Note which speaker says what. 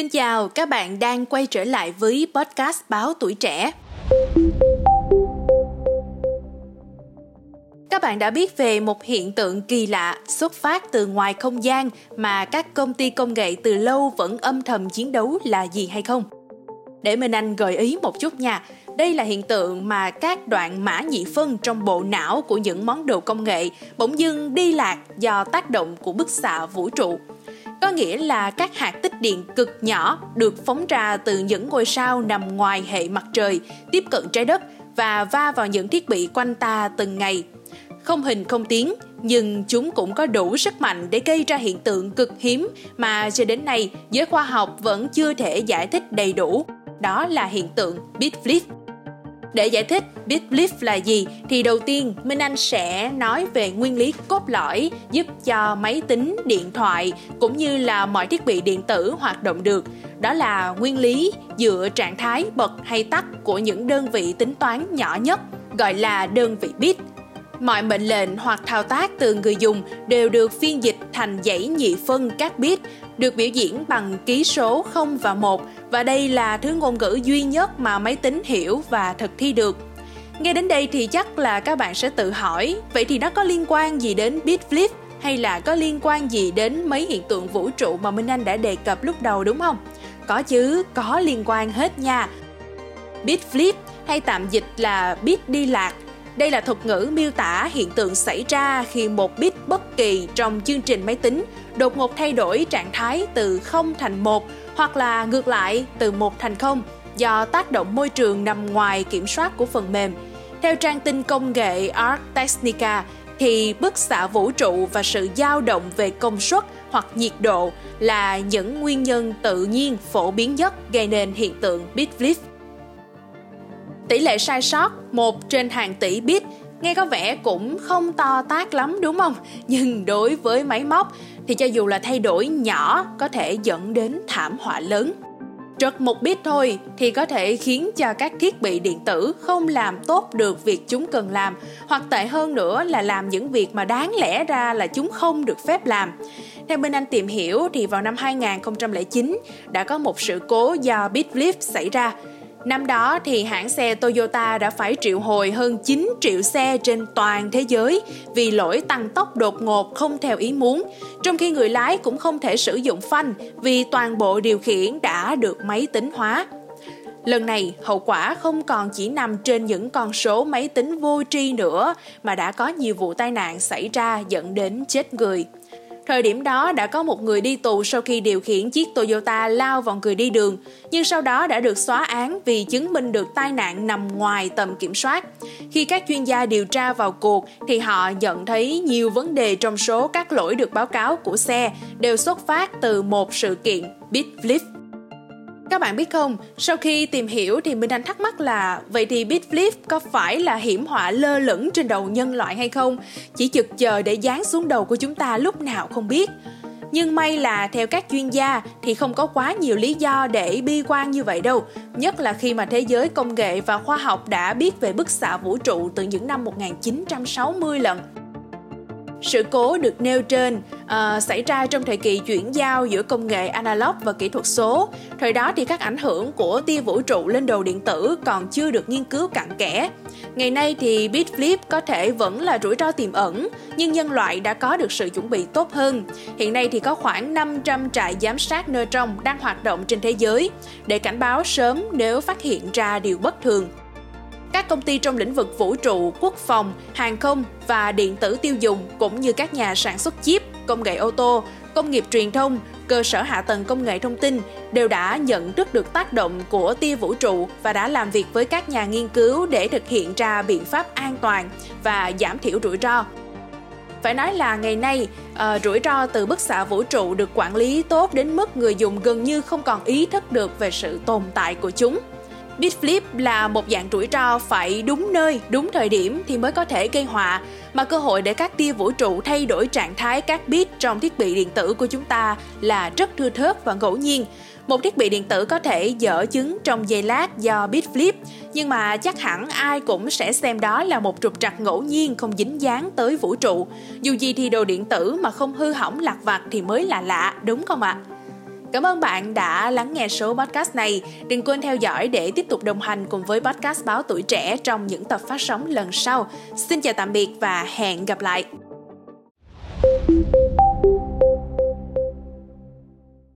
Speaker 1: Xin chào, các bạn đang quay trở lại với podcast Báo Tuổi Trẻ. Các bạn đã biết về một hiện tượng kỳ lạ xuất phát từ ngoài không gian mà các công ty công nghệ từ lâu vẫn âm thầm chiến đấu là gì hay không? Để minh anh gợi ý một chút nha. Đây là hiện tượng mà các đoạn mã nhị phân trong bộ não của những món đồ công nghệ bỗng dưng đi lạc do tác động của bức xạ vũ trụ có nghĩa là các hạt tích điện cực nhỏ được phóng ra từ những ngôi sao nằm ngoài hệ mặt trời tiếp cận trái đất và va vào những thiết bị quanh ta từng ngày. Không hình không tiếng, nhưng chúng cũng có đủ sức mạnh để gây ra hiện tượng cực hiếm mà cho đến nay giới khoa học vẫn chưa thể giải thích đầy đủ. Đó là hiện tượng bit flip. Để giải thích bit flip là gì thì đầu tiên Minh Anh sẽ nói về nguyên lý cốt lõi giúp cho máy tính, điện thoại cũng như là mọi thiết bị điện tử hoạt động được. Đó là nguyên lý dựa trạng thái bật hay tắt của những đơn vị tính toán nhỏ nhất gọi là đơn vị bit. Mọi mệnh lệnh hoặc thao tác từ người dùng đều được phiên dịch thành dãy nhị phân các bit được biểu diễn bằng ký số 0 và 1 và đây là thứ ngôn ngữ duy nhất mà máy tính hiểu và thực thi được. Nghe đến đây thì chắc là các bạn sẽ tự hỏi, vậy thì nó có liên quan gì đến bit flip hay là có liên quan gì đến mấy hiện tượng vũ trụ mà Minh Anh đã đề cập lúc đầu đúng không? Có chứ, có liên quan hết nha. Bit flip hay tạm dịch là bit đi lạc đây là thuật ngữ miêu tả hiện tượng xảy ra khi một bit bất kỳ trong chương trình máy tính đột ngột thay đổi trạng thái từ 0 thành 1 hoặc là ngược lại từ 1 thành 0 do tác động môi trường nằm ngoài kiểm soát của phần mềm. Theo trang tin công nghệ Art Technica, thì bức xạ vũ trụ và sự dao động về công suất hoặc nhiệt độ là những nguyên nhân tự nhiên phổ biến nhất gây nên hiện tượng bit flip. Tỷ lệ sai sót 1 trên hàng tỷ bit nghe có vẻ cũng không to tác lắm, đúng không? Nhưng đối với máy móc, thì cho dù là thay đổi nhỏ, có thể dẫn đến thảm họa lớn. Trật một bit thôi, thì có thể khiến cho các thiết bị điện tử không làm tốt được việc chúng cần làm, hoặc tệ hơn nữa là làm những việc mà đáng lẽ ra là chúng không được phép làm. Theo bên Anh tìm hiểu, thì vào năm 2009 đã có một sự cố do bit flip xảy ra Năm đó thì hãng xe Toyota đã phải triệu hồi hơn 9 triệu xe trên toàn thế giới vì lỗi tăng tốc đột ngột không theo ý muốn, trong khi người lái cũng không thể sử dụng phanh vì toàn bộ điều khiển đã được máy tính hóa. Lần này, hậu quả không còn chỉ nằm trên những con số máy tính vô tri nữa mà đã có nhiều vụ tai nạn xảy ra dẫn đến chết người. Thời điểm đó đã có một người đi tù sau khi điều khiển chiếc Toyota lao vào người đi đường, nhưng sau đó đã được xóa án vì chứng minh được tai nạn nằm ngoài tầm kiểm soát. Khi các chuyên gia điều tra vào cuộc thì họ nhận thấy nhiều vấn đề trong số các lỗi được báo cáo của xe đều xuất phát từ một sự kiện bit flip các bạn biết không, sau khi tìm hiểu thì Minh Anh thắc mắc là vậy thì Bitflip có phải là hiểm họa lơ lửng trên đầu nhân loại hay không? Chỉ chực chờ để giáng xuống đầu của chúng ta lúc nào không biết. Nhưng may là theo các chuyên gia thì không có quá nhiều lý do để bi quan như vậy đâu. Nhất là khi mà thế giới công nghệ và khoa học đã biết về bức xạ vũ trụ từ những năm 1960 lần. Sự cố được nêu trên uh, xảy ra trong thời kỳ chuyển giao giữa công nghệ analog và kỹ thuật số. Thời đó thì các ảnh hưởng của tia vũ trụ lên đồ điện tử còn chưa được nghiên cứu cặn kẽ. Ngày nay thì bit flip có thể vẫn là rủi ro tiềm ẩn, nhưng nhân loại đã có được sự chuẩn bị tốt hơn. Hiện nay thì có khoảng 500 trại giám sát neutron đang hoạt động trên thế giới để cảnh báo sớm nếu phát hiện ra điều bất thường. Các công ty trong lĩnh vực vũ trụ, quốc phòng, hàng không và điện tử tiêu dùng cũng như các nhà sản xuất chip, công nghệ ô tô, công nghiệp truyền thông, cơ sở hạ tầng công nghệ thông tin đều đã nhận thức được tác động của tia vũ trụ và đã làm việc với các nhà nghiên cứu để thực hiện ra biện pháp an toàn và giảm thiểu rủi ro. Phải nói là ngày nay, ờ, rủi ro từ bức xạ vũ trụ được quản lý tốt đến mức người dùng gần như không còn ý thức được về sự tồn tại của chúng. Bitflip là một dạng rủi ro phải đúng nơi, đúng thời điểm thì mới có thể gây họa, mà cơ hội để các tia vũ trụ thay đổi trạng thái các bit trong thiết bị điện tử của chúng ta là rất thưa thớt và ngẫu nhiên. Một thiết bị điện tử có thể dở chứng trong giây lát do bit flip, nhưng mà chắc hẳn ai cũng sẽ xem đó là một trục trặc ngẫu nhiên không dính dáng tới vũ trụ. Dù gì thì đồ điện tử mà không hư hỏng lạc vặt thì mới là lạ, đúng không ạ? Cảm ơn bạn đã lắng nghe số podcast này. Đừng quên theo dõi để tiếp tục đồng hành cùng với podcast Báo Tuổi Trẻ trong những tập phát sóng lần sau. Xin chào tạm biệt và hẹn gặp lại. thank you